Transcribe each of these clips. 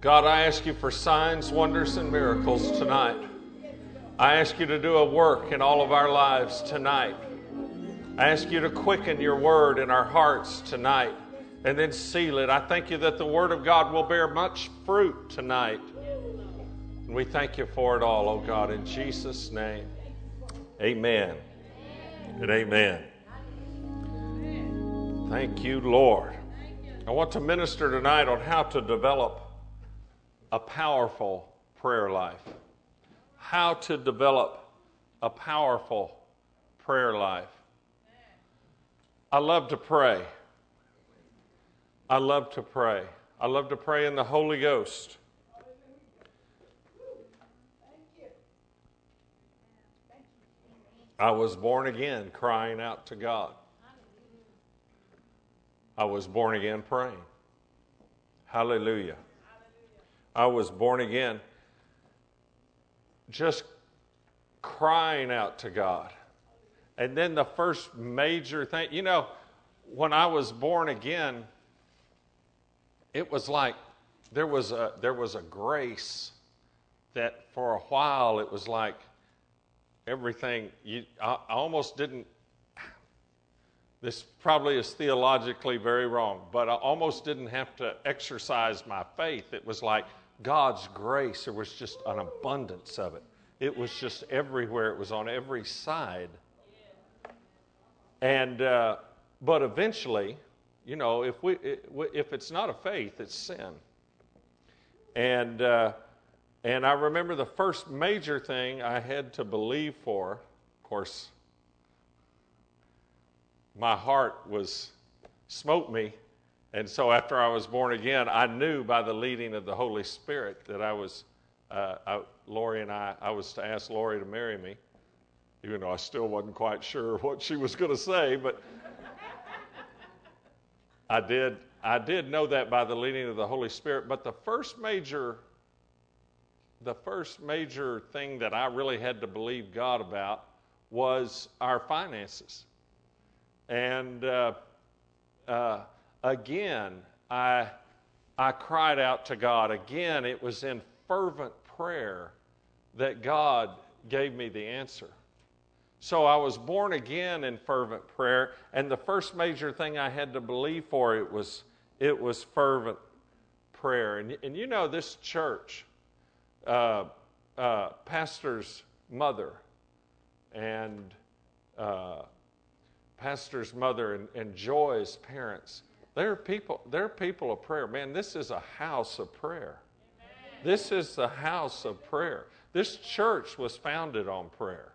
God, I ask you for signs, wonders, and miracles tonight. I ask you to do a work in all of our lives tonight. I ask you to quicken your word in our hearts tonight and then seal it. I thank you that the word of God will bear much fruit tonight. And we thank you for it all, oh God, in Jesus' name. Amen. And amen. Thank you, Lord. I want to minister tonight on how to develop a powerful prayer life. How to develop a powerful prayer life. I love to pray. I love to pray. I love to pray in the Holy Ghost. I was born again crying out to God. I was born again praying. Hallelujah. I was born again just crying out to God. And then the first major thing, you know, when I was born again, it was like there was a there was a grace that for a while it was like everything you I, I almost didn't this probably is theologically very wrong, but I almost didn't have to exercise my faith. It was like God's grace, there was just an abundance of it. It was just everywhere, it was on every side. And, uh, but eventually, you know, if, we, if it's not a faith, it's sin. And, uh, and I remember the first major thing I had to believe for, of course, my heart was smote me and so after I was born again, I knew by the leading of the Holy Spirit that I was, uh, I, Lori and I, I was to ask Lori to marry me, even though I still wasn't quite sure what she was going to say, but I did, I did know that by the leading of the Holy Spirit. But the first major, the first major thing that I really had to believe God about was our finances. And, uh, uh, again, I, I cried out to God. Again, it was in fervent prayer that God gave me the answer. So I was born again in fervent prayer, and the first major thing I had to believe for it was it was fervent prayer. And, and you know, this church, uh, uh, pastor's mother, and uh, pastor's mother and, and Joy's parents, there are people, there are people of prayer. Man, this is a house of prayer. Amen. This is the house of prayer. This church was founded on prayer.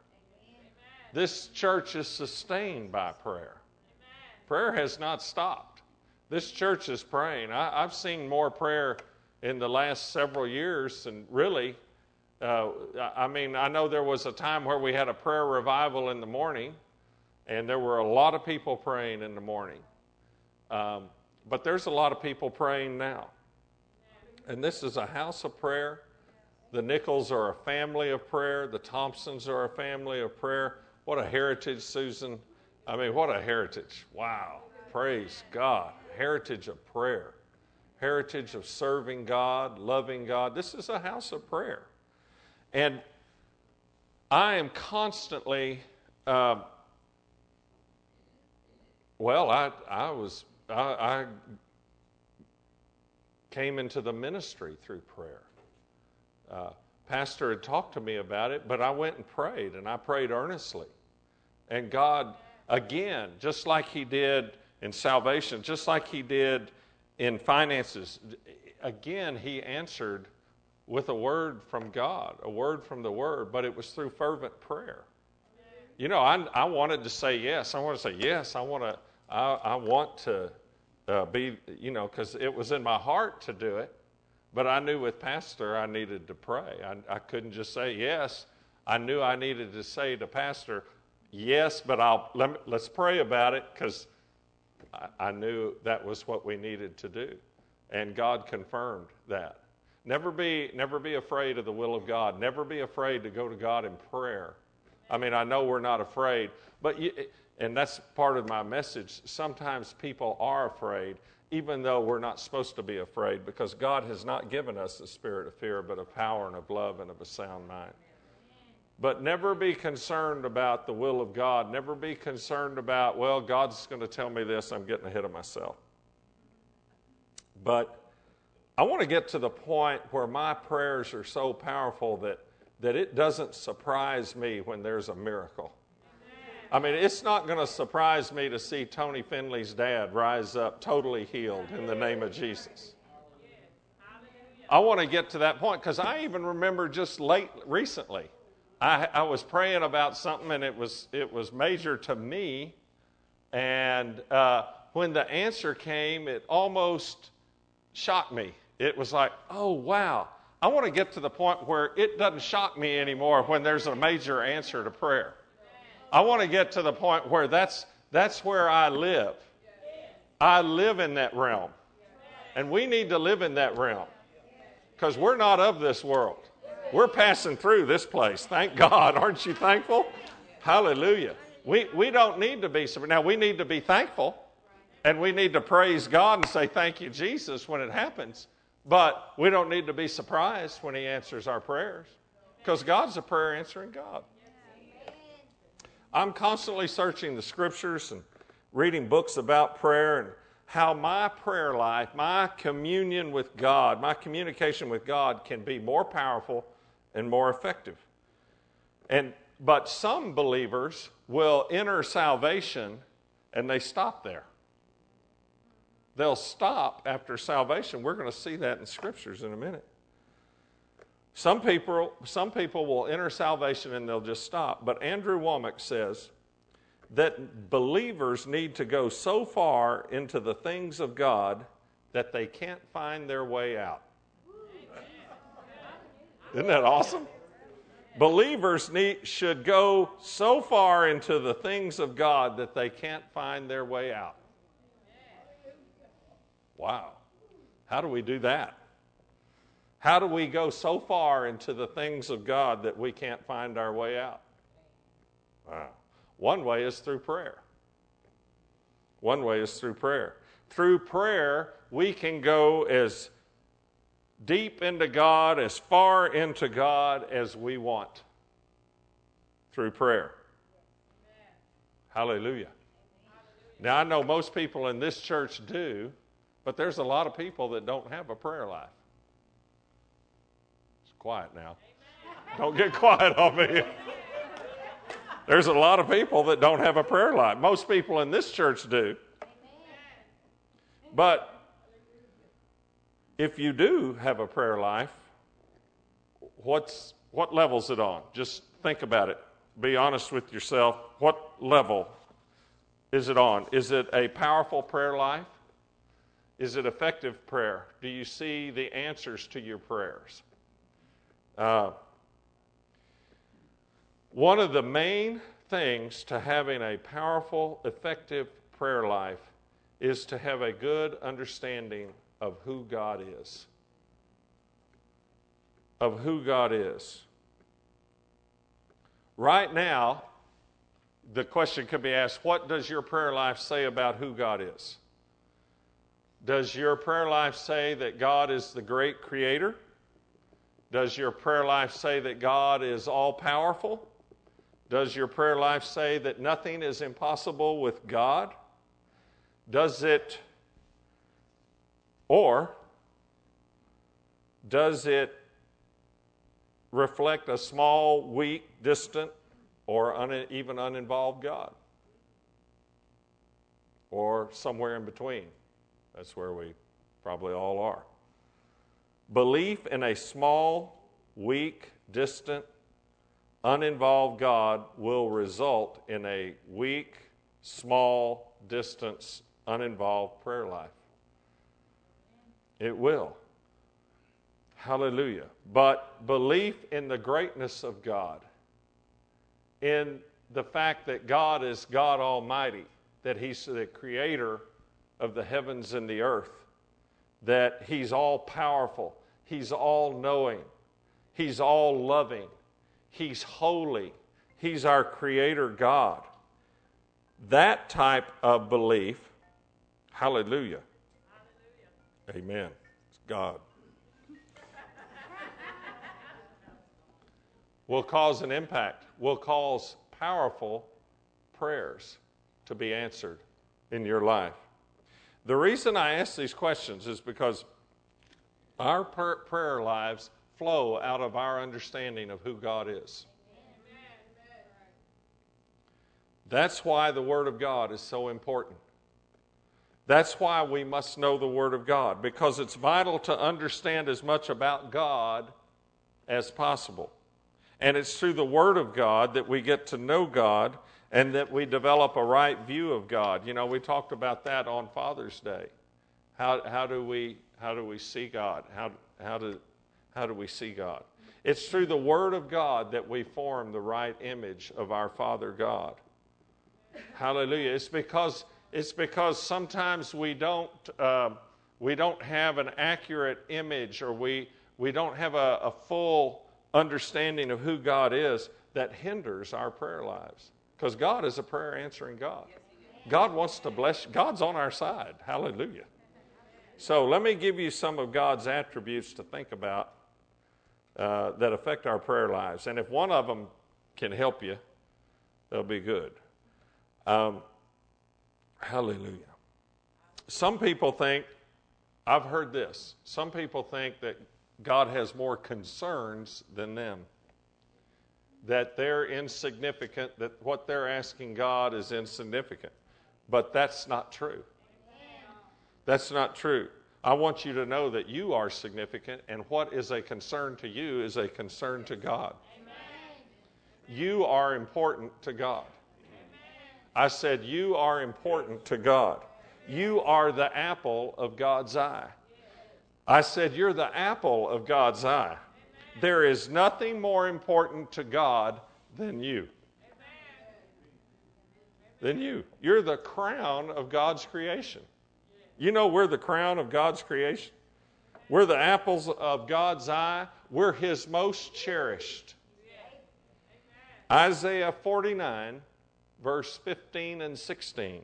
Amen. This church is sustained by prayer. Amen. Prayer has not stopped. This church is praying. I, have seen more prayer in the last several years, and really, uh, I mean, I know there was a time where we had a prayer revival in the morning, and there were a lot of people praying in the morning. Um, but there's a lot of people praying now. And this is a house of prayer. The Nichols are a family of prayer. The Thompsons are a family of prayer. What a heritage, Susan. I mean, what a heritage. Wow. Praise God. Heritage of prayer, heritage of serving God, loving God. This is a house of prayer. And I am constantly, uh, well, I, I was I, I came into the ministry through prayer. Uh, Pastor had talked to me about it, but I went and prayed, and I prayed earnestly. And God, again, just like He did in salvation, just like He did in finances, again, He answered with a word from God, a word from the Word, but it was through fervent prayer. You know, I, I wanted to say yes. I want to say yes. I want to I, I want to uh, be, you know, because it was in my heart to do it. But I knew with Pastor I needed to pray. I, I couldn't just say yes. I knew I needed to say to Pastor, yes, but I'll, let me, let's pray about it because I, I knew that was what we needed to do. And God confirmed that. Never be, never be afraid of the will of God. Never be afraid to go to God in prayer. I mean, I know we're not afraid, but you, and that's part of my message. Sometimes people are afraid, even though we're not supposed to be afraid, because God has not given us the spirit of fear, but of power and of love and of a sound mind. But never be concerned about the will of God. Never be concerned about, well, God's going to tell me this, I'm getting ahead of myself. But I want to get to the point where my prayers are so powerful that, that it doesn't surprise me when there's a miracle. I mean, it's not going to surprise me to see Tony Finley's dad rise up totally healed in the name of Jesus. I want to get to that point because I even remember just late recently, I, I, was praying about something and it was it was major to me, and uh, when the answer came, it almost shocked me. It was like, oh wow! I want to get to the point where it doesn't shock me anymore when there's a major answer to prayer. I want to get to the point where that's, that's where I live. I live in that realm. And we need to live in that realm because we're not of this world. We're passing through this place. Thank God. Aren't you thankful? Hallelujah. We, we don't need to be, surprised. now we need to be thankful and we need to praise God and say, Thank you, Jesus, when it happens. But we don't need to be surprised when He answers our prayers because God's a prayer answering God. I'm constantly searching the scriptures and reading books about prayer and how my prayer life, my communion with God, my communication with God can be more powerful and more effective. And but some believers will enter salvation and they stop there. They'll stop after salvation. We're going to see that in scriptures in a minute. Some people, some people will enter salvation and they'll just stop. But Andrew Wommack says that believers need to go so far into the things of God that they can't find their way out. Isn't that awesome? Believers need, should go so far into the things of God that they can't find their way out. Wow. How do we do that? How do we go so far into the things of God that we can't find our way out? Wow. One way is through prayer. One way is through prayer. Through prayer, we can go as deep into God, as far into God as we want through prayer. Hallelujah. Now, I know most people in this church do, but there's a lot of people that don't have a prayer life quiet now. Don't get quiet on me. There's a lot of people that don't have a prayer life. Most people in this church do. But if you do have a prayer life, what's what level's it on? Just think about it. Be honest with yourself. What level is it on? Is it a powerful prayer life? Is it effective prayer? Do you see the answers to your prayers? Uh, one of the main things to having a powerful, effective prayer life is to have a good understanding of who God is. Of who God is. Right now, the question could be asked what does your prayer life say about who God is? Does your prayer life say that God is the great creator? Does your prayer life say that God is all powerful? Does your prayer life say that nothing is impossible with God? Does it, or does it reflect a small, weak, distant, or un- even uninvolved God? Or somewhere in between? That's where we probably all are. Belief in a small, weak, distant, uninvolved God will result in a weak, small, distant, uninvolved prayer life. It will. Hallelujah. But belief in the greatness of God, in the fact that God is God Almighty, that He's the creator of the heavens and the earth, that He's all powerful, He's all knowing, He's all loving, He's holy, He's our Creator God. That type of belief, hallelujah, Amen. It's God. will cause an impact, will cause powerful prayers to be answered in your life. The reason I ask these questions is because our prayer lives flow out of our understanding of who God is. That's why the Word of God is so important. That's why we must know the Word of God, because it's vital to understand as much about God as possible. And it's through the Word of God that we get to know God and that we develop a right view of God. You know, we talked about that on Father's Day. How, how, do, we, how do we see God? How, how, do, how do we see God? It's through the Word of God that we form the right image of our Father God. Hallelujah. It's because, it's because sometimes we don't, uh, we don't have an accurate image or we, we don't have a, a full understanding of who God is that hinders our prayer lives. Because God is a prayer answering God. God wants to bless, God's on our side. Hallelujah. So let me give you some of God's attributes to think about uh, that affect our prayer lives. And if one of them can help you, they'll be good. Um, hallelujah. Some people think, I've heard this, some people think that God has more concerns than them. That they're insignificant, that what they're asking God is insignificant. But that's not true. That's not true. I want you to know that you are significant, and what is a concern to you is a concern to God. You are important to God. I said, You are important to God. You are the apple of God's eye. I said, You're the apple of God's eye. There is nothing more important to God than you. Than you. You're the crown of God's creation. You know, we're the crown of God's creation. We're the apples of God's eye. We're His most cherished. Isaiah 49, verse 15 and 16.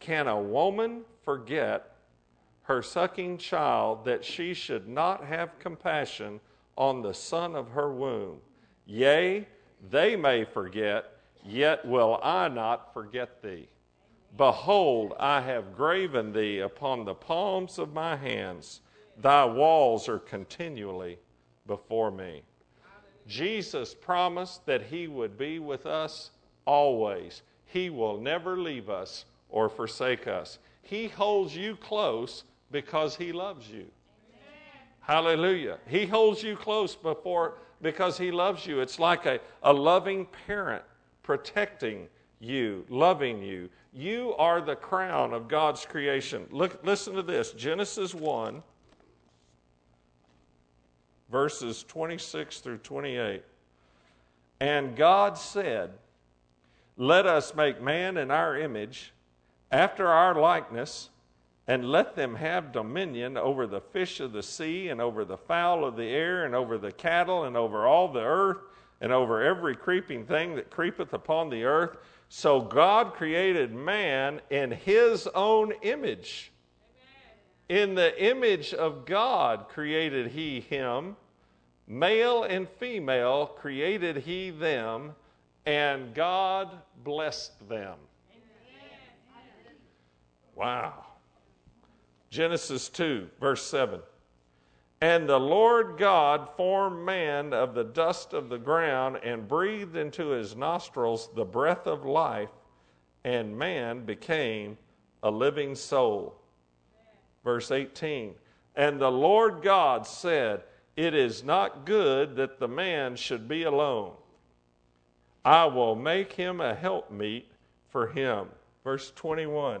Can a woman forget her sucking child, that she should not have compassion on the son of her womb. Yea, they may forget, yet will I not forget thee. Behold, I have graven thee upon the palms of my hands. Thy walls are continually before me. Jesus promised that he would be with us always. He will never leave us or forsake us. He holds you close because he loves you. Hallelujah. He holds you close before because he loves you. It's like a, a loving parent protecting you, loving you. You are the crown of God's creation. Look, listen to this Genesis 1, verses 26 through 28. And God said, Let us make man in our image, after our likeness and let them have dominion over the fish of the sea, and over the fowl of the air, and over the cattle, and over all the earth, and over every creeping thing that creepeth upon the earth. So God created man in his own image. Amen. In the image of God created he him. Male and female created he them, and God blessed them. Amen. Wow. Genesis 2, verse 7. And the Lord God formed man of the dust of the ground and breathed into his nostrils the breath of life, and man became a living soul. Verse 18. And the Lord God said, It is not good that the man should be alone. I will make him a helpmeet for him. Verse 21.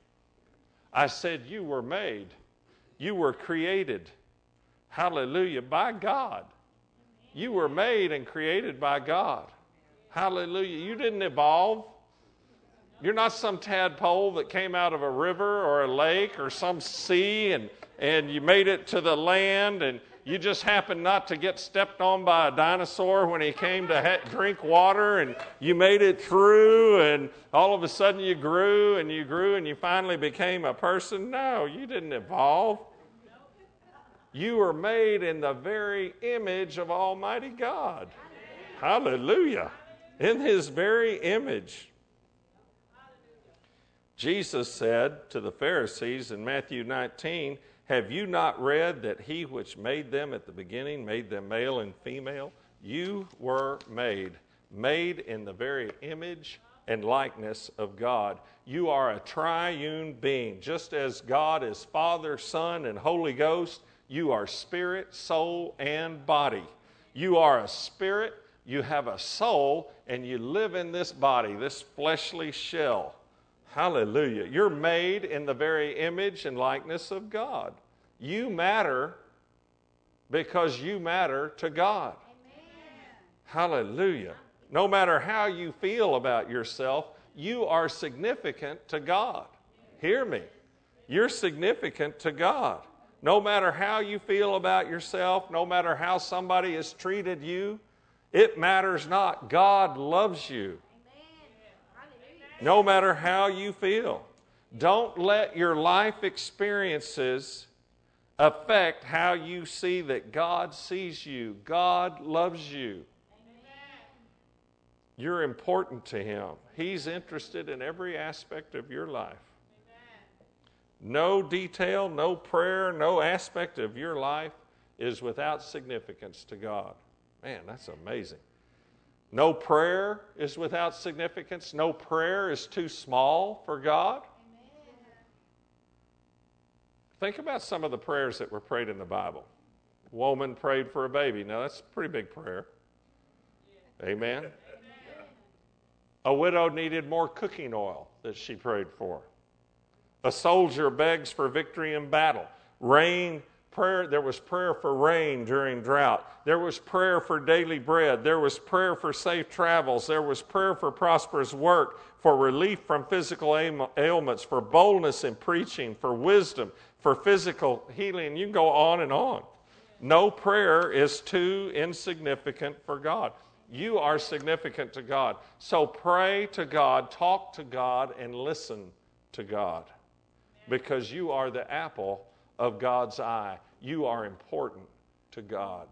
I said, You were made, you were created Hallelujah. By God. You were made and created by God. Hallelujah. You didn't evolve. You're not some tadpole that came out of a river or a lake or some sea and, and you made it to the land and you just happened not to get stepped on by a dinosaur when he came to ha- drink water and you made it through and all of a sudden you grew and you grew and you finally became a person. No, you didn't evolve. You were made in the very image of Almighty God. Hallelujah. In his very image. Jesus said to the Pharisees in Matthew 19, Have you not read that he which made them at the beginning made them male and female? You were made, made in the very image and likeness of God. You are a triune being. Just as God is Father, Son, and Holy Ghost, you are spirit, soul, and body. You are a spirit, you have a soul, and you live in this body, this fleshly shell. Hallelujah. You're made in the very image and likeness of God. You matter because you matter to God. Amen. Hallelujah. No matter how you feel about yourself, you are significant to God. Hear me. You're significant to God. No matter how you feel about yourself, no matter how somebody has treated you, it matters not. God loves you no matter how you feel. Don't let your life experiences affect how you see that God sees you. God loves you. You're important to Him. He's interested in every aspect of your life. No detail, no prayer, no aspect of your life is without significance to God. Man, that's amazing. No prayer is without significance. No prayer is too small for God. Think about some of the prayers that were prayed in the Bible. Woman prayed for a baby. Now, that's a pretty big prayer. Yeah. Amen. Amen. A widow needed more cooking oil that she prayed for. A soldier begs for victory in battle. Rain prayer there was prayer for rain during drought. There was prayer for daily bread. There was prayer for safe travels. There was prayer for prosperous work for relief from physical ailments for boldness in preaching for wisdom for physical healing. You can go on and on. No prayer is too insignificant for god. You are significant to god. So pray to god talk to god and listen to god. Because you are the apple of God's eye. You are important to God.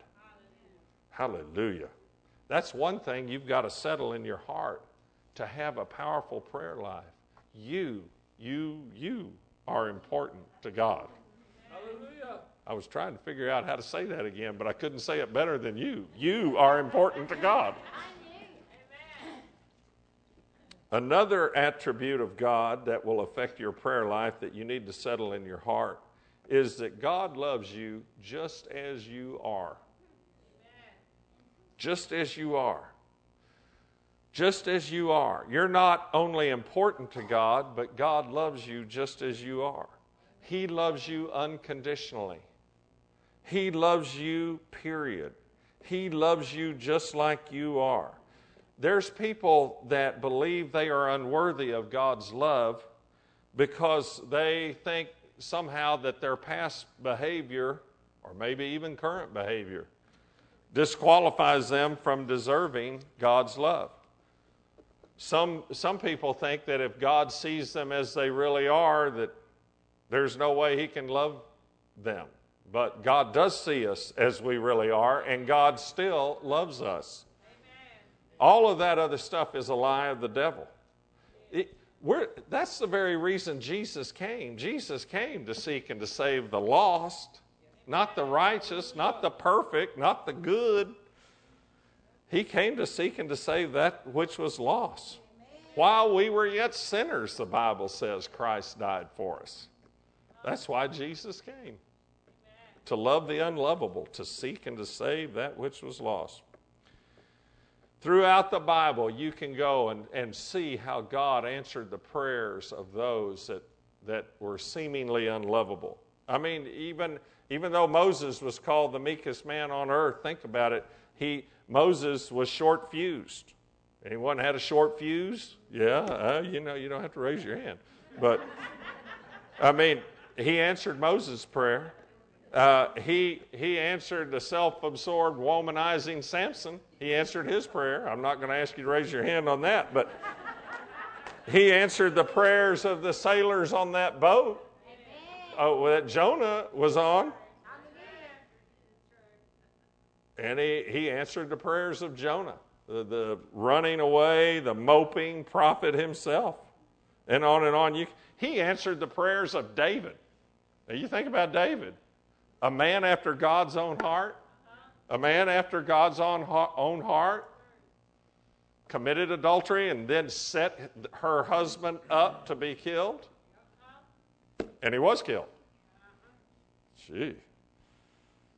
Hallelujah. Hallelujah. That's one thing you've got to settle in your heart to have a powerful prayer life. You, you, you are important to God. Hallelujah. I was trying to figure out how to say that again, but I couldn't say it better than you. You are important to God. Another attribute of God that will affect your prayer life that you need to settle in your heart is that God loves you just as you are. Just as you are. Just as you are. You're not only important to God, but God loves you just as you are. He loves you unconditionally. He loves you, period. He loves you just like you are. There's people that believe they are unworthy of God's love because they think somehow that their past behavior, or maybe even current behavior, disqualifies them from deserving God's love. Some, some people think that if God sees them as they really are, that there's no way He can love them. But God does see us as we really are, and God still loves us. Amen. All of that other stuff is a lie of the devil. It, we're, that's the very reason Jesus came. Jesus came to seek and to save the lost, not the righteous, not the perfect, not the good. He came to seek and to save that which was lost. While we were yet sinners, the Bible says Christ died for us. That's why Jesus came to love the unlovable, to seek and to save that which was lost. Throughout the Bible, you can go and, and see how God answered the prayers of those that, that were seemingly unlovable. I mean, even Even though Moses was called the meekest man on earth, think about it. He, Moses was short fused. Anyone had a short fuse? Yeah, uh, you know, you don't have to raise your hand. But, I mean, he answered Moses' prayer. Uh, he, he answered the self absorbed, womanizing Samson. He answered his prayer. I'm not going to ask you to raise your hand on that, but he answered the prayers of the sailors on that boat oh, that Jonah was on. And he, he answered the prayers of Jonah, the, the running away, the moping prophet himself, and on and on. You, he answered the prayers of David. Now, you think about David, a man after God's own heart, a man after God's own, own heart, committed adultery and then set her husband up to be killed. And he was killed. Gee.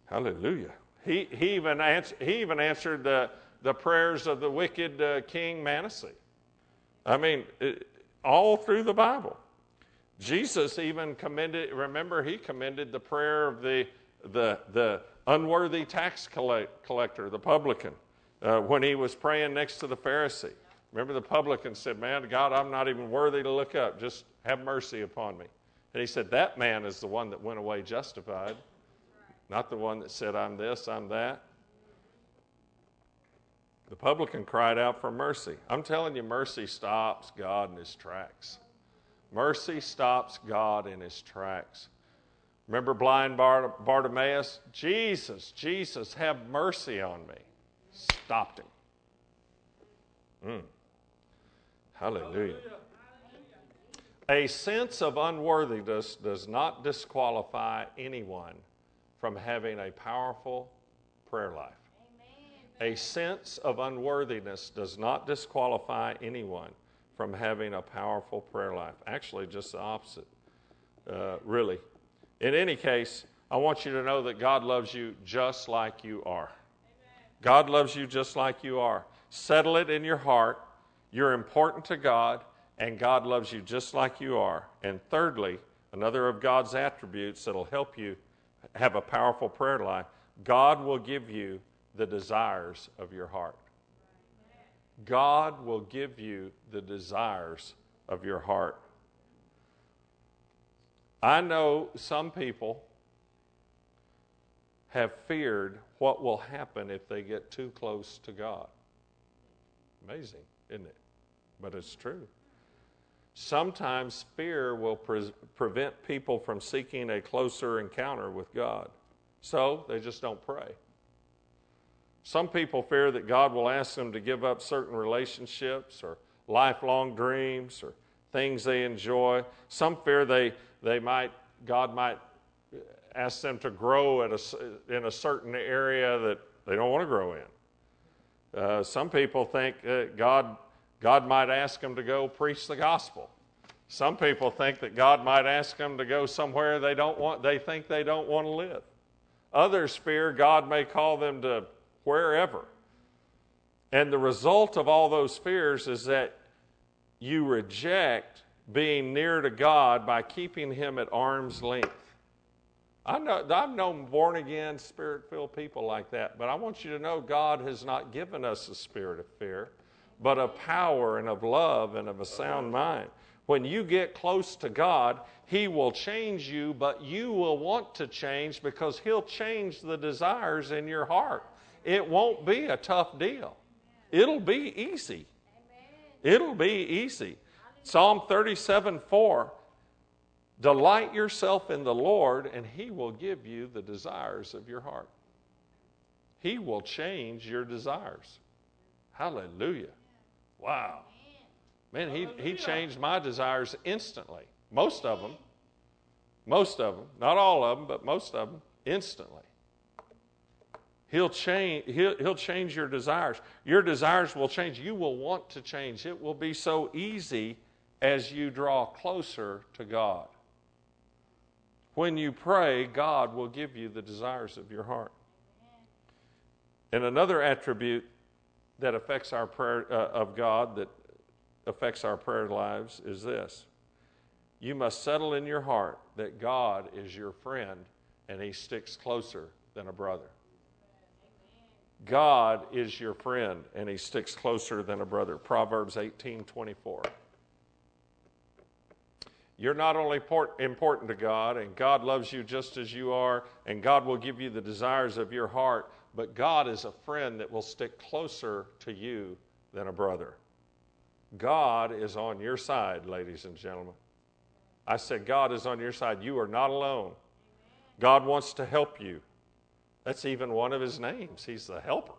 Hallelujah. He, he, even, answer, he even answered the, the prayers of the wicked uh, King Manasseh. I mean, it, all through the Bible. Jesus even commended, remember, he commended the prayer of the, the, the unworthy tax collect, collector, the publican, uh, when he was praying next to the Pharisee. Remember, the publican said, Man, God, I'm not even worthy to look up. Just have mercy upon me. And he said, That man is the one that went away justified, not the one that said, I'm this, I'm that. The publican cried out for mercy. I'm telling you, mercy stops God in his tracks. Mercy stops God in his tracks. Remember blind Bartimaeus? Jesus, Jesus, have mercy on me. Stopped him. Mm. Hallelujah. A sense of unworthiness does not disqualify anyone from having a powerful prayer life. A sense of unworthiness does not disqualify anyone from having a powerful prayer life. Actually, just the opposite, uh, really. In any case, I want you to know that God loves you just like you are. God loves you just like you are. Settle it in your heart. You're important to God, and God loves you just like you are. And thirdly, another of God's attributes that'll help you have a powerful prayer life God will give you the desires of your heart. God will give you the desires of your heart. I know some people have feared what will happen if they get too close to God. Amazing, isn't it? But it's true. Sometimes fear will pre- prevent people from seeking a closer encounter with God. So they just don't pray. Some people fear that God will ask them to give up certain relationships or lifelong dreams or things they enjoy. Some fear they, they might, God might ask them to grow at a, in a certain area that they don't want to grow in. Uh, some people think that God, God might ask them to go preach the gospel. Some people think that God might ask them to go somewhere they don't want, they think they don't want to live. Others fear God may call them to wherever. And the result of all those fears is that you reject being near to God by keeping Him at arm's length. I know, I've known born again, spirit filled people like that, but I want you to know God has not given us a spirit of fear, but of power and of love and of a sound mind. When you get close to God, He will change you, but you will want to change because He'll change the desires in your heart it won't be a tough deal. It'll be easy. It'll be easy. Psalm 37 4 Delight yourself in the Lord, and He will give you the desires of your heart. He will change your desires. Hallelujah. Wow. Man, he, he changed my desires instantly. Most of them. Most of them. Not all of them, but most of them instantly. He'll change, he'll, he'll change your desires. Your desires will change. You will want to change. It will be so easy as you draw closer to God. When you pray, God will give you the desires of your heart. And another attribute that affects our prayer uh, of God that affects our prayer lives is this. You must settle in your heart that God is your friend and he sticks closer than a brother. God is your friend, and he sticks closer than a brother. Proverbs 18 24. You're not only important to God, and God loves you just as you are, and God will give you the desires of your heart, but God is a friend that will stick closer to you than a brother. God is on your side, ladies and gentlemen. I said, God is on your side. You are not alone. God wants to help you. That's even one of his names. He's the helper.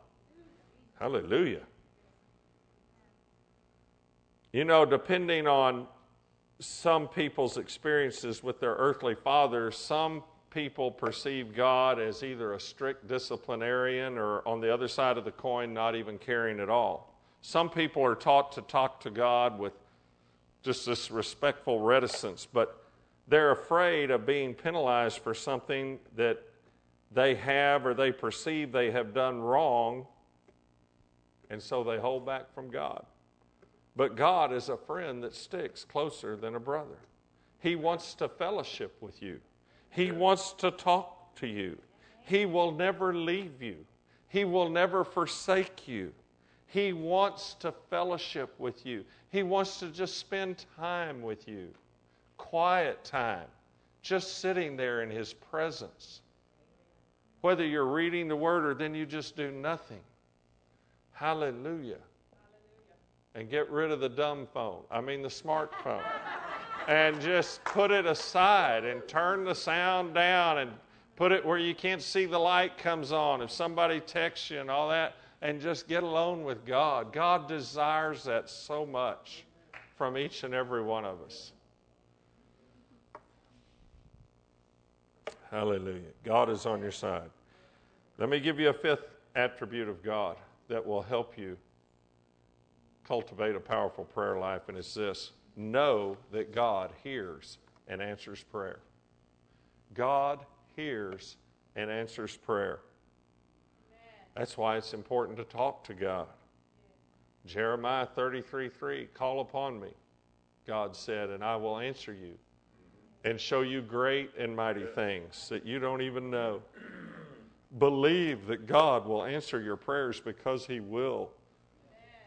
Hallelujah. You know, depending on some people's experiences with their earthly fathers, some people perceive God as either a strict disciplinarian or, on the other side of the coin, not even caring at all. Some people are taught to talk to God with just this respectful reticence, but they're afraid of being penalized for something that they have or they perceive they have done wrong, and so they hold back from God. But God is a friend that sticks closer than a brother. He wants to fellowship with you, He wants to talk to you. He will never leave you, He will never forsake you. He wants to fellowship with you. He wants to just spend time with you, quiet time, just sitting there in His presence. Whether you're reading the Word or then you just do nothing. Hallelujah and get rid of the dumb phone, I mean the smartphone, and just put it aside and turn the sound down and put it where you can't see the light comes on. If somebody texts you and all that, and just get alone with God. God desires that so much from each and every one of us. Hallelujah. God is on your side. Let me give you a fifth attribute of God that will help you cultivate a powerful prayer life, and it's this know that God hears and answers prayer. God hears and answers prayer. That's why it's important to talk to God. Jeremiah 33 3, call upon me, God said, and I will answer you and show you great and mighty things that you don't even know. Believe that God will answer your prayers because He will.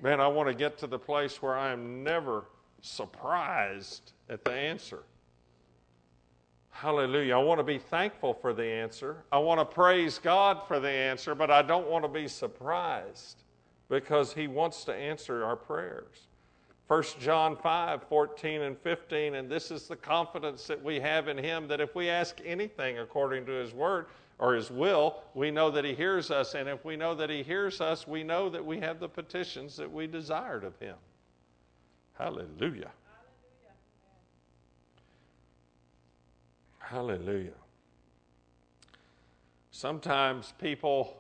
Man, I want to get to the place where I am never surprised at the answer. Hallelujah. I want to be thankful for the answer. I want to praise God for the answer, but I don't want to be surprised because He wants to answer our prayers. 1 John 5 14 and 15, and this is the confidence that we have in Him that if we ask anything according to His word, or His will, we know that He hears us. And if we know that He hears us, we know that we have the petitions that we desired of Him. Hallelujah. Hallelujah. Sometimes people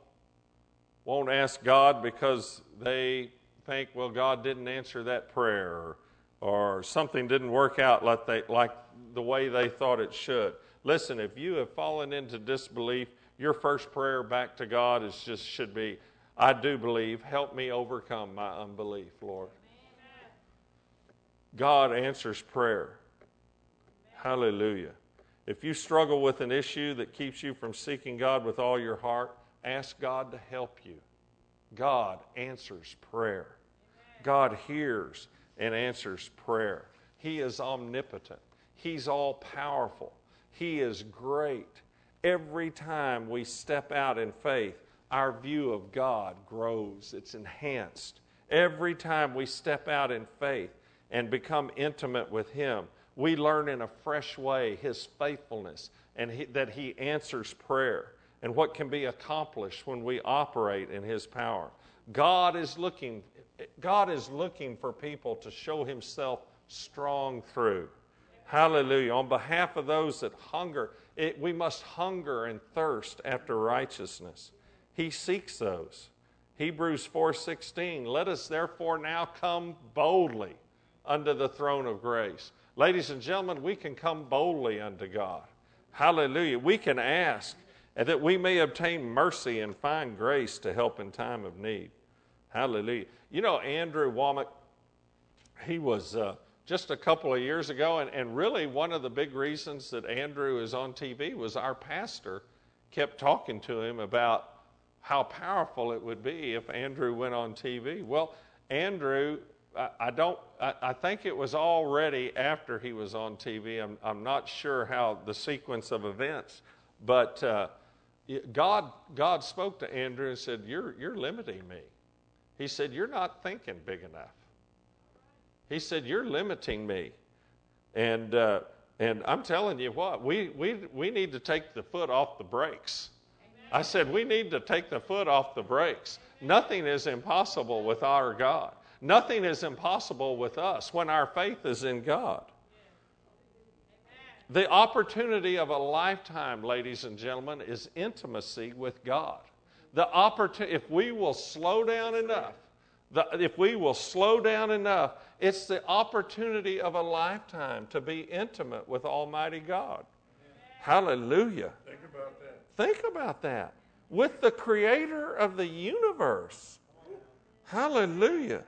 won't ask God because they think, well, God didn't answer that prayer, or, or something didn't work out like, they, like the way they thought it should. Listen, if you have fallen into disbelief, your first prayer back to God is just should be, I do believe. Help me overcome my unbelief, Lord. Amen. God answers prayer. Amen. Hallelujah. If you struggle with an issue that keeps you from seeking God with all your heart, ask God to help you. God answers prayer. God hears and answers prayer. He is omnipotent. He's all powerful. He is great. Every time we step out in faith, our view of God grows, it's enhanced. Every time we step out in faith and become intimate with Him, we learn in a fresh way His faithfulness and he, that He answers prayer and what can be accomplished when we operate in His power. God is looking, God is looking for people to show Himself strong through. Hallelujah. On behalf of those that hunger, it, we must hunger and thirst after righteousness. He seeks those. Hebrews 4:16 Let us therefore now come boldly unto the throne of grace. Ladies and gentlemen, we can come boldly unto God. Hallelujah. We can ask that we may obtain mercy and find grace to help in time of need. Hallelujah. You know, Andrew Wommack, he was uh, just a couple of years ago. And, and really, one of the big reasons that Andrew is on TV was our pastor kept talking to him about how powerful it would be if Andrew went on TV. Well, Andrew, I, I don't, I, I, think it was already after he was on TV. I'm, I'm not sure how the sequence of events, but uh, God, God spoke to Andrew and said, you're, you're limiting me. He said, You're not thinking big enough. He said, You're limiting me. And, uh, and I'm telling you what, we, we, we need to take the foot off the brakes. I said, We need to take the foot off the brakes. Nothing is impossible with our God. Nothing is impossible with us when our faith is in God. The opportunity of a lifetime, ladies and gentlemen, is intimacy with God. The opportunity, if we will slow down enough, the, if we will slow down enough, it's the opportunity of a lifetime to be intimate with Almighty God. Hallelujah. Think about that. Think about that. With the creator of the universe. Hallelujah.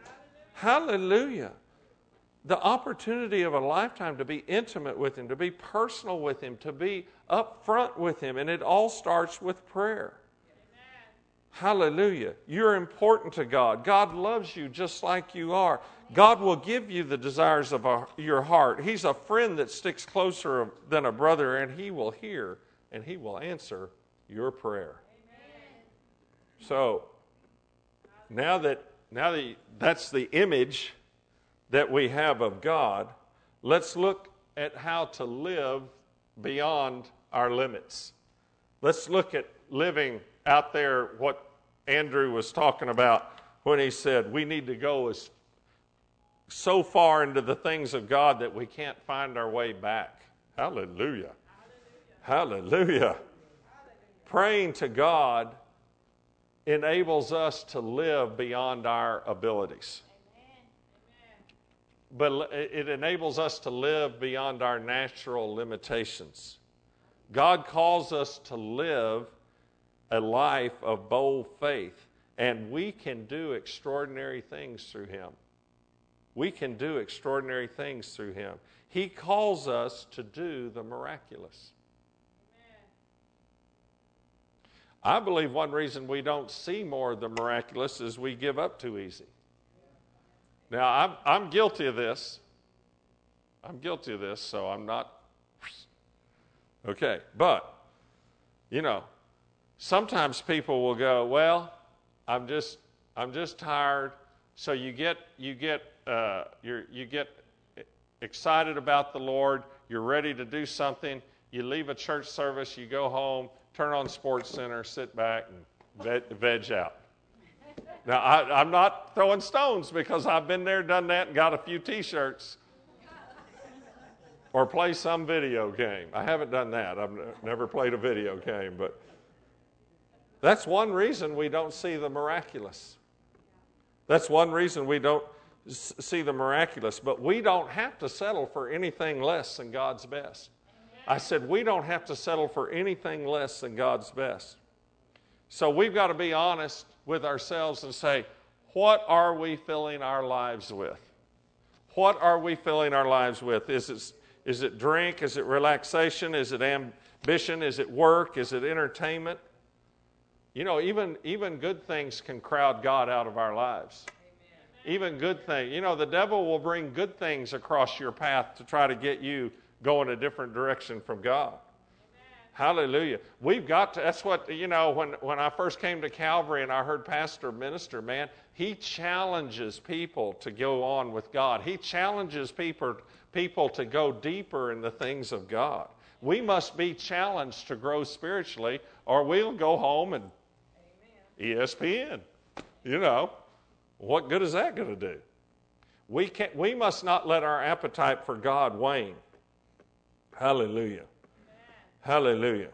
Hallelujah. The opportunity of a lifetime to be intimate with Him, to be personal with Him, to be upfront with Him. And it all starts with prayer. Hallelujah. You're important to God. God loves you just like you are. God will give you the desires of your heart. He's a friend that sticks closer than a brother, and He will hear and He will answer your prayer. Amen. So, now that, now that that's the image that we have of God, let's look at how to live beyond our limits. Let's look at living out there what Andrew was talking about when he said we need to go as so far into the things of God that we can't find our way back. Hallelujah. Hallelujah. Hallelujah. Praying to God enables us to live beyond our abilities. But it enables us to live beyond our natural limitations. God calls us to live a life of bold faith, and we can do extraordinary things through him. We can do extraordinary things through him. He calls us to do the miraculous. I believe one reason we don't see more of the miraculous is we give up too easy. Now, I'm, I'm guilty of this. I'm guilty of this, so I'm not. Okay, but, you know, sometimes people will go, well, I'm just, I'm just tired. So you get, you get, uh, you get excited about the Lord. You're ready to do something. You leave a church service. You go home, turn on Sports Center, sit back, and veg, out. Now, I, I'm not throwing stones because I've been there, done that, and got a few T-shirts or play some video game. I haven't done that. I've never played a video game, but that's one reason we don't see the miraculous. That's one reason we don't see the miraculous. But we don't have to settle for anything less than God's best. I said, we don't have to settle for anything less than God's best. So we've got to be honest with ourselves and say, what are we filling our lives with? What are we filling our lives with? Is it, is it drink? Is it relaxation? Is it ambition? Is it work? Is it entertainment? You know, even, even good things can crowd God out of our lives. Amen. Even good things. You know, the devil will bring good things across your path to try to get you going a different direction from God. Hallelujah. We've got to, that's what, you know, when, when I first came to Calvary and I heard Pastor minister, man, he challenges people to go on with God. He challenges people, people to go deeper in the things of God. We must be challenged to grow spiritually, or we'll go home and ESPN. You know, what good is that going to do? We, can't. we must not let our appetite for God wane. Hallelujah. Hallelujah.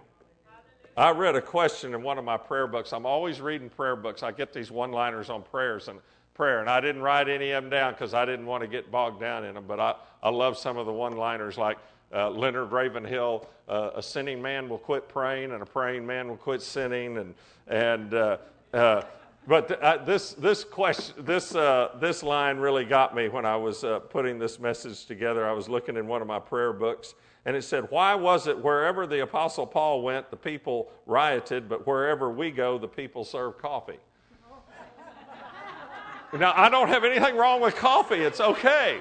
I read a question in one of my prayer books. I'm always reading prayer books. I get these one liners on prayers and prayer, and I didn't write any of them down because I didn't want to get bogged down in them. But I, I love some of the one liners like uh, Leonard Ravenhill uh, a sinning man will quit praying, and a praying man will quit sinning. And, and uh, uh, But uh, this, this, question, this, uh, this line really got me when I was putting this message together. I was looking in one of my prayer books, and it said, Why was it wherever the Apostle Paul went, the people rioted, but wherever we go, the people serve coffee? now, I don't have anything wrong with coffee. It's okay.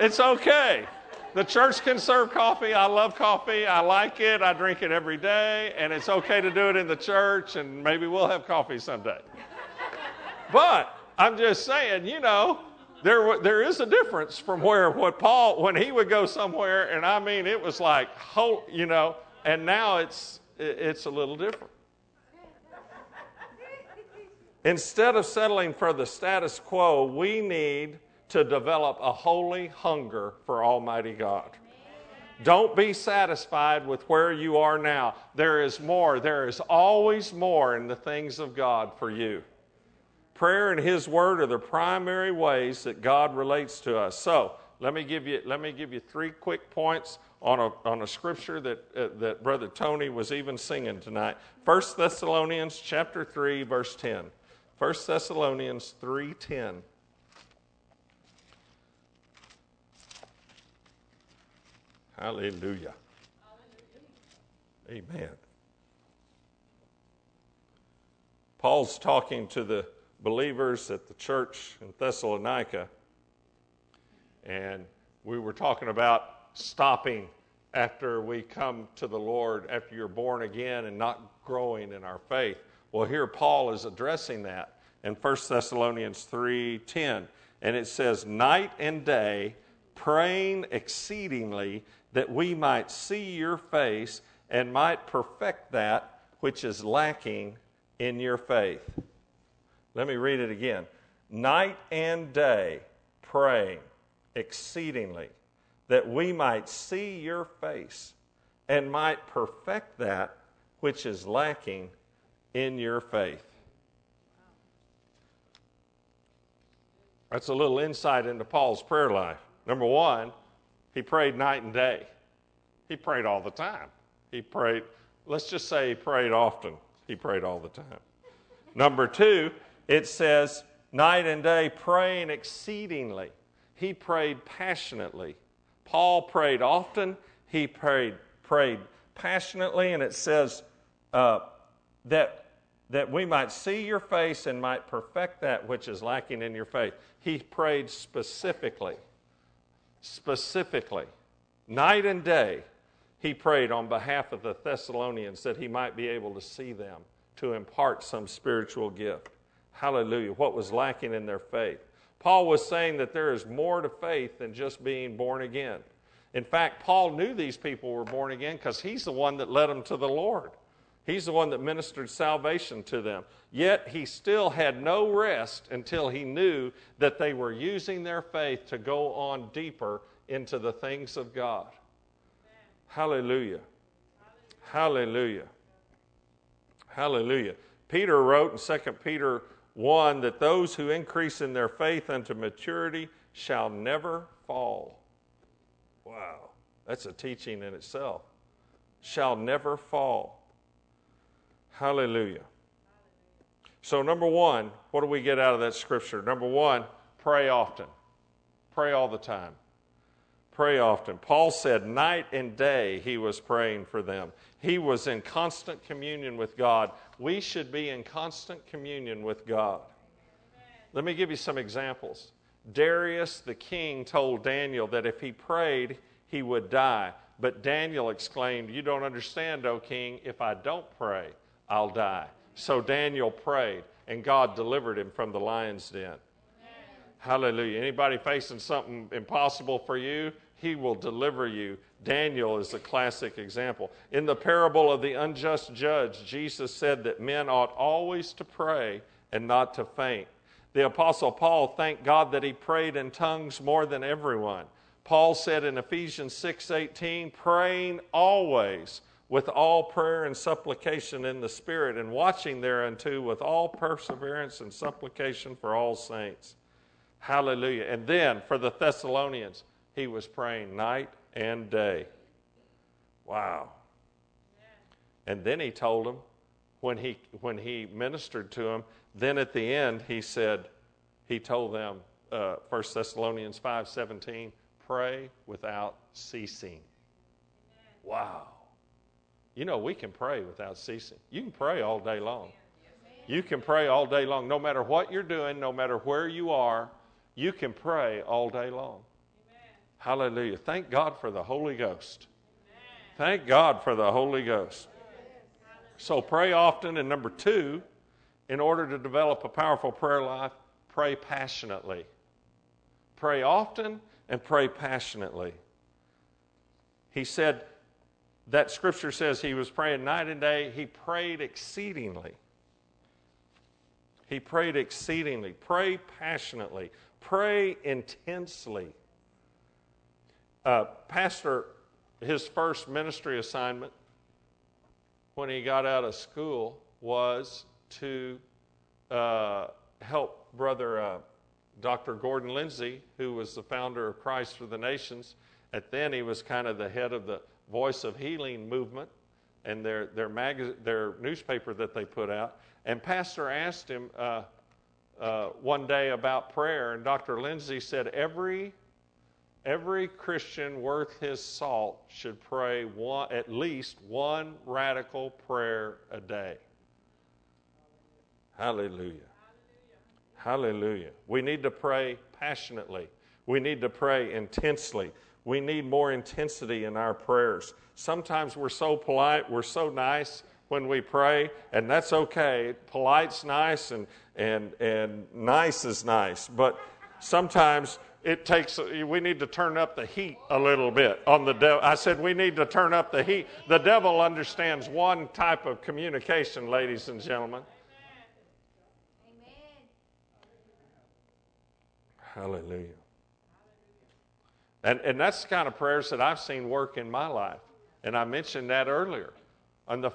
It's okay. The church can serve coffee. I love coffee. I like it. I drink it every day, and it's okay to do it in the church, and maybe we'll have coffee someday. But I'm just saying, you know, there, there is a difference from where what Paul, when he would go somewhere, and I mean, it was like, whole, you know, and now it's, it's a little different. Instead of settling for the status quo, we need to develop a holy hunger for Almighty God. Don't be satisfied with where you are now. There is more. There is always more in the things of God for you. Prayer and His Word are the primary ways that God relates to us. So, let me give you, let me give you three quick points on a, on a scripture that, uh, that Brother Tony was even singing tonight. 1 Thessalonians chapter 3, verse 10. 1 Thessalonians 3.10. Hallelujah. Amen. Paul's talking to the believers at the church in Thessalonica, and we were talking about stopping after we come to the Lord, after you're born again and not growing in our faith. Well, here Paul is addressing that in 1 Thessalonians 3:10, and it says, "Night and day praying exceedingly that we might see your face and might perfect that which is lacking in your faith. Let me read it again. Night and day praying exceedingly that we might see your face and might perfect that which is lacking in your faith. That's a little insight into Paul's prayer life. Number one, he prayed night and day. He prayed all the time. He prayed, let's just say he prayed often. He prayed all the time. Number two, it says night and day praying exceedingly. He prayed passionately. Paul prayed often. He prayed, prayed passionately, and it says uh, that, that we might see your face and might perfect that which is lacking in your faith. He prayed specifically specifically, night and day, he prayed on behalf of the Thessalonians that he might be able to see them, to impart some spiritual gift. Hallelujah. What was lacking in their faith. Paul was saying that there is more to faith than just being born again. In fact, Paul knew these people were born again because he's the one that led them to the Lord. He's the one that ministered salvation to them. Yet he still had no rest until he knew that they were using their faith to go on deeper into the things of God. Hallelujah. Hallelujah. Hallelujah. Peter wrote in 2 Peter 1 that those who increase in their faith unto maturity shall never fall. Wow, that's a teaching in itself. Shall never fall. Hallelujah. So, number one, what do we get out of that scripture? Number one, pray often. Pray all the time. Pray often. Paul said night and day he was praying for them. He was in constant communion with God. We should be in constant communion with God. Let me give you some examples. Darius the king told Daniel that if he prayed, he would die. But Daniel exclaimed, You don't understand, O king, if I don't pray, I'll die. So Daniel prayed, and God delivered him from the lion's den. Hallelujah. Anybody facing something impossible for you, he will deliver you. Daniel is a classic example. In the parable of the unjust judge, Jesus said that men ought always to pray and not to faint. The apostle Paul thanked God that he prayed in tongues more than everyone. Paul said in Ephesians 6:18, praying always with all prayer and supplication in the Spirit, and watching thereunto with all perseverance and supplication for all saints. Hallelujah. And then for the Thessalonians, he was praying night and day. Wow. And then he told them when he, when he ministered to them. Then at the end, he said, he told them, uh, 1 Thessalonians 5 17, pray without ceasing. Wow. You know, we can pray without ceasing. You can pray all day long. You can pray all day long. No matter what you're doing, no matter where you are, you can pray all day long. Hallelujah. Thank God for the Holy Ghost. Thank God for the Holy Ghost. So pray often. And number two, in order to develop a powerful prayer life, pray passionately. Pray often and pray passionately. He said, that scripture says he was praying night and day. He prayed exceedingly. He prayed exceedingly. Pray passionately. Pray intensely. Uh, Pastor, his first ministry assignment when he got out of school was to uh, help Brother uh, Dr. Gordon Lindsay, who was the founder of Christ for the Nations. At then, he was kind of the head of the Voice of Healing movement and their, their, mag- their newspaper that they put out. And Pastor asked him uh, uh, one day about prayer, and Dr. Lindsay said, Every every Christian worth his salt should pray one, at least one radical prayer a day. Hallelujah. Hallelujah. We need to pray passionately. We need to pray intensely. We need more intensity in our prayers. Sometimes we're so polite, we're so nice when we pray, and that's okay. Polite's nice and, and, and nice is nice, but sometimes it takes we need to turn up the heat a little bit on the devil i said we need to turn up the heat the devil understands one type of communication ladies and gentlemen Amen. hallelujah and, and that's the kind of prayers that i've seen work in my life and i mentioned that earlier on the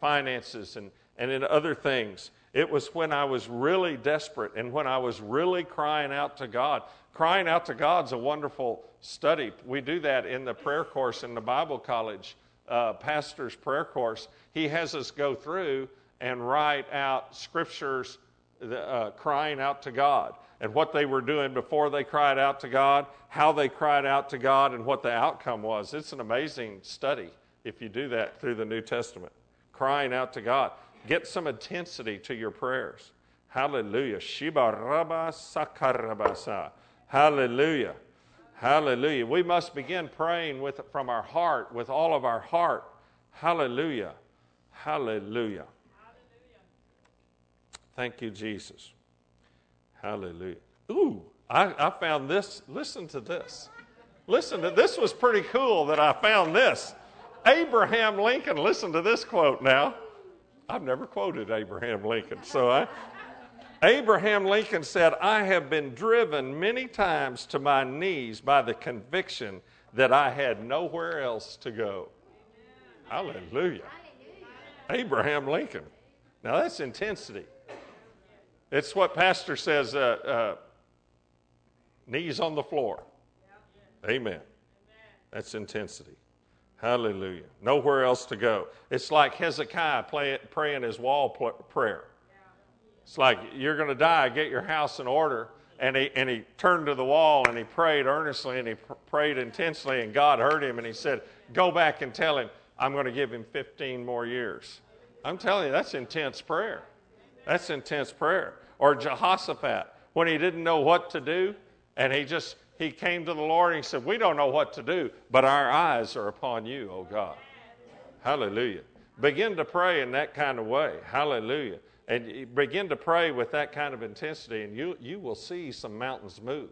finances and, and in other things it was when I was really desperate and when I was really crying out to God. Crying out to God's a wonderful study. We do that in the prayer course in the Bible college, uh, pastor's prayer course. He has us go through and write out scriptures uh, crying out to God and what they were doing before they cried out to God, how they cried out to God, and what the outcome was. It's an amazing study if you do that through the New Testament. Crying out to God. Get some intensity to your prayers. Hallelujah. Shiba Rabba Sakarabasa. Hallelujah. Hallelujah. We must begin praying with, from our heart, with all of our heart. Hallelujah. Hallelujah. Thank you, Jesus. Hallelujah. Ooh, I, I found this. Listen to this. Listen to this was pretty cool that I found this. Abraham Lincoln, listen to this quote now. I've never quoted Abraham Lincoln, so I. Abraham Lincoln said, I have been driven many times to my knees by the conviction that I had nowhere else to go. Hallelujah. Hallelujah. Abraham Lincoln. Now that's intensity. It's what Pastor says uh, uh, knees on the floor. Amen. That's intensity. Hallelujah. Nowhere else to go. It's like Hezekiah play, praying his wall prayer. It's like you're going to die, get your house in order. And he, and he turned to the wall and he prayed earnestly and he pr- prayed intensely, and God heard him and he said, Go back and tell him, I'm going to give him 15 more years. I'm telling you, that's intense prayer. That's intense prayer. Or Jehoshaphat, when he didn't know what to do, and he just he came to the Lord and he said, We don't know what to do, but our eyes are upon you, O God. Hallelujah. Begin to pray in that kind of way. Hallelujah. And begin to pray with that kind of intensity, and you, you will see some mountains move.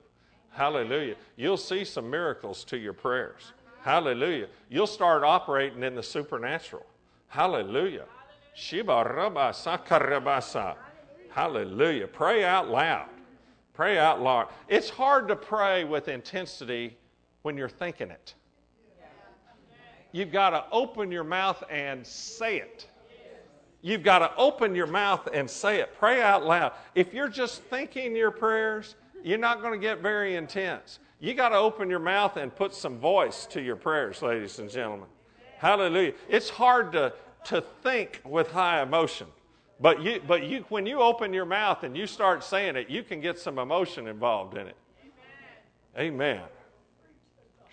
Hallelujah. You'll see some miracles to your prayers. Hallelujah. You'll start operating in the supernatural. Hallelujah. Hallelujah. Pray out loud. Pray out loud. It's hard to pray with intensity when you're thinking it. You've got to open your mouth and say it. You've got to open your mouth and say it. Pray out loud. If you're just thinking your prayers, you're not going to get very intense. You got to open your mouth and put some voice to your prayers, ladies and gentlemen. Hallelujah. It's hard to to think with high emotion. But, you, but you, when you open your mouth and you start saying it, you can get some emotion involved in it. Amen.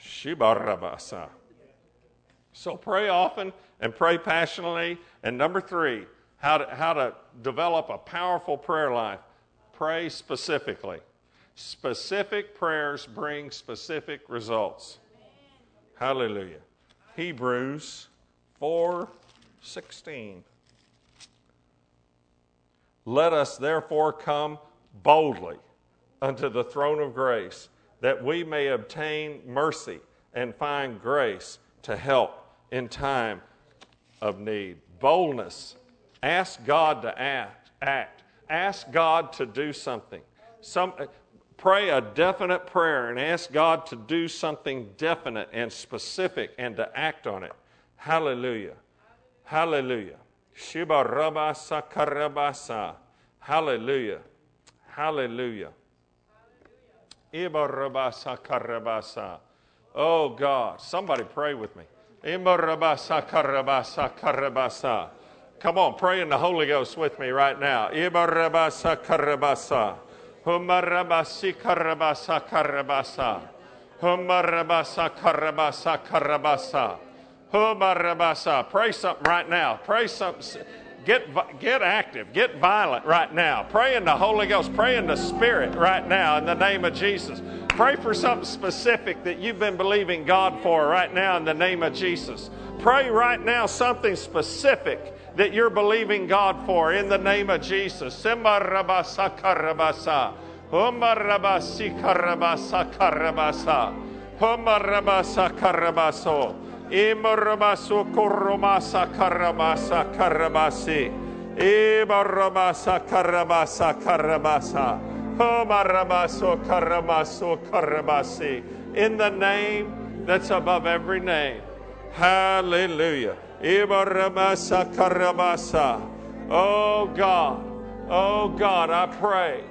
Shibarabasa. So pray often and pray passionately. And number three, how to, how to develop a powerful prayer life. Pray specifically. Specific prayers bring specific results. Hallelujah. Hebrews 4:16. Let us therefore come boldly unto the throne of grace, that we may obtain mercy and find grace to help in time of need. Boldness. Ask God to act. act. Ask God to do something. Some, pray a definite prayer and ask God to do something definite and specific and to act on it. Hallelujah. Hallelujah. Shiba rabasa karabasa. Hallelujah. Hallelujah. Iba rabasa karabasa. Oh God, somebody pray with me. Iba rabasa karabasa karabasa. Come on, pray in the Holy Ghost with me right now. Iba rabasa karabasa. Humarabasi karabasa karabasa. Humarabasa karabasa karabasa. Pray something right now. Pray something. Get, get active. Get violent right now. Pray in the Holy Ghost. Pray in the Spirit right now in the name of Jesus. Pray for something specific that you've been believing God for right now in the name of Jesus. Pray right now something specific that you're believing God for in the name of Jesus. Simba rabasa karabasa. Karabasa karabasa. Humba rabasa karabaso. Imarabaso koromasa karabasa karabasi. Ibarabasa karabasa karabasa. Humarabaso karamaso karabasi. In the name that's above every name. Hallelujah. Ibarabasa karabasa. Oh God. Oh God, I pray.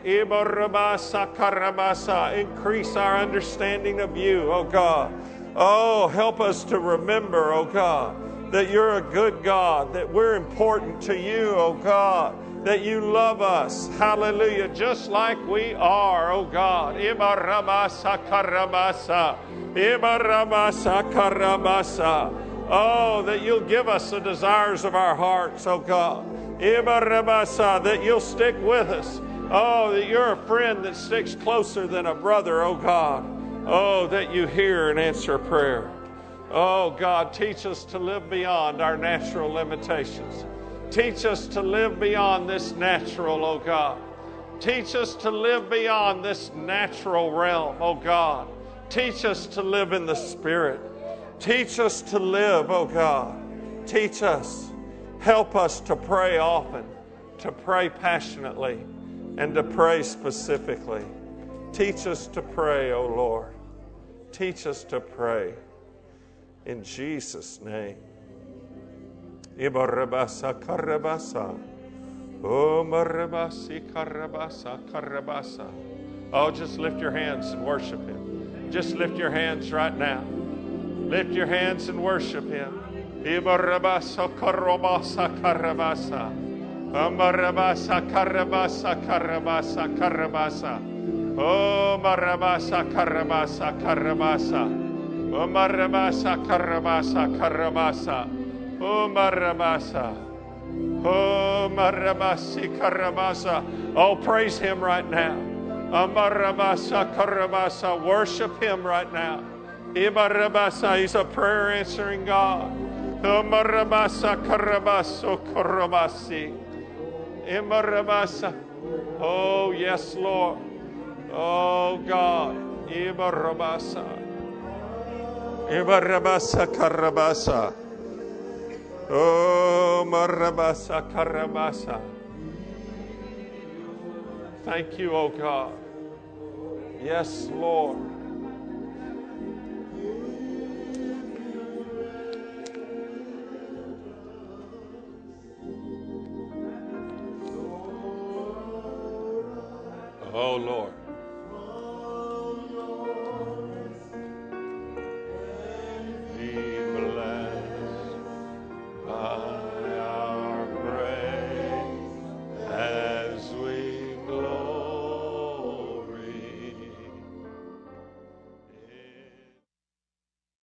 Increase our understanding of you, oh God. Oh, help us to remember, oh God, that you're a good God, that we're important to you, oh God, that you love us. Hallelujah. Just like we are, oh God. Oh, that you'll give us the desires of our hearts, oh God. That you'll stick with us. Oh, that you're a friend that sticks closer than a brother, oh God. Oh, that you hear and answer prayer. Oh, God, teach us to live beyond our natural limitations. Teach us to live beyond this natural, oh God. Teach us to live beyond this natural realm, oh God. Teach us to live in the Spirit. Teach us to live, oh God. Teach us. Help us to pray often, to pray passionately, and to pray specifically. Teach us to pray, O oh Lord. Teach us to pray. In Jesus' name. Ibarabasa karabasa. Oh, marabasi karabasa karabasa. Oh, just lift your hands and worship Him. Just lift your hands right now. Lift your hands and worship Him. Ibarabasa karabasa karabasa. Amarabasa karabasa karabasa karabasa. Oh marabasa karabasa karabasa. Oh marabasa karabasa karabasa. Oh marabasa. Oh marabasi karabasa. Oh praise him right now. Oh, Amarabasa karabasa. Worship him right now. Ibarabasa. He's a prayer answering God. Oh, Amarabasa karabaso karabasi. Imarabasa. Oh yes, Lord. Oh God. Ibarabasa. Ibarabasa karabasa. Oh marabasa karabasa. Thank you, oh God. Yes, Lord. Oh Lord.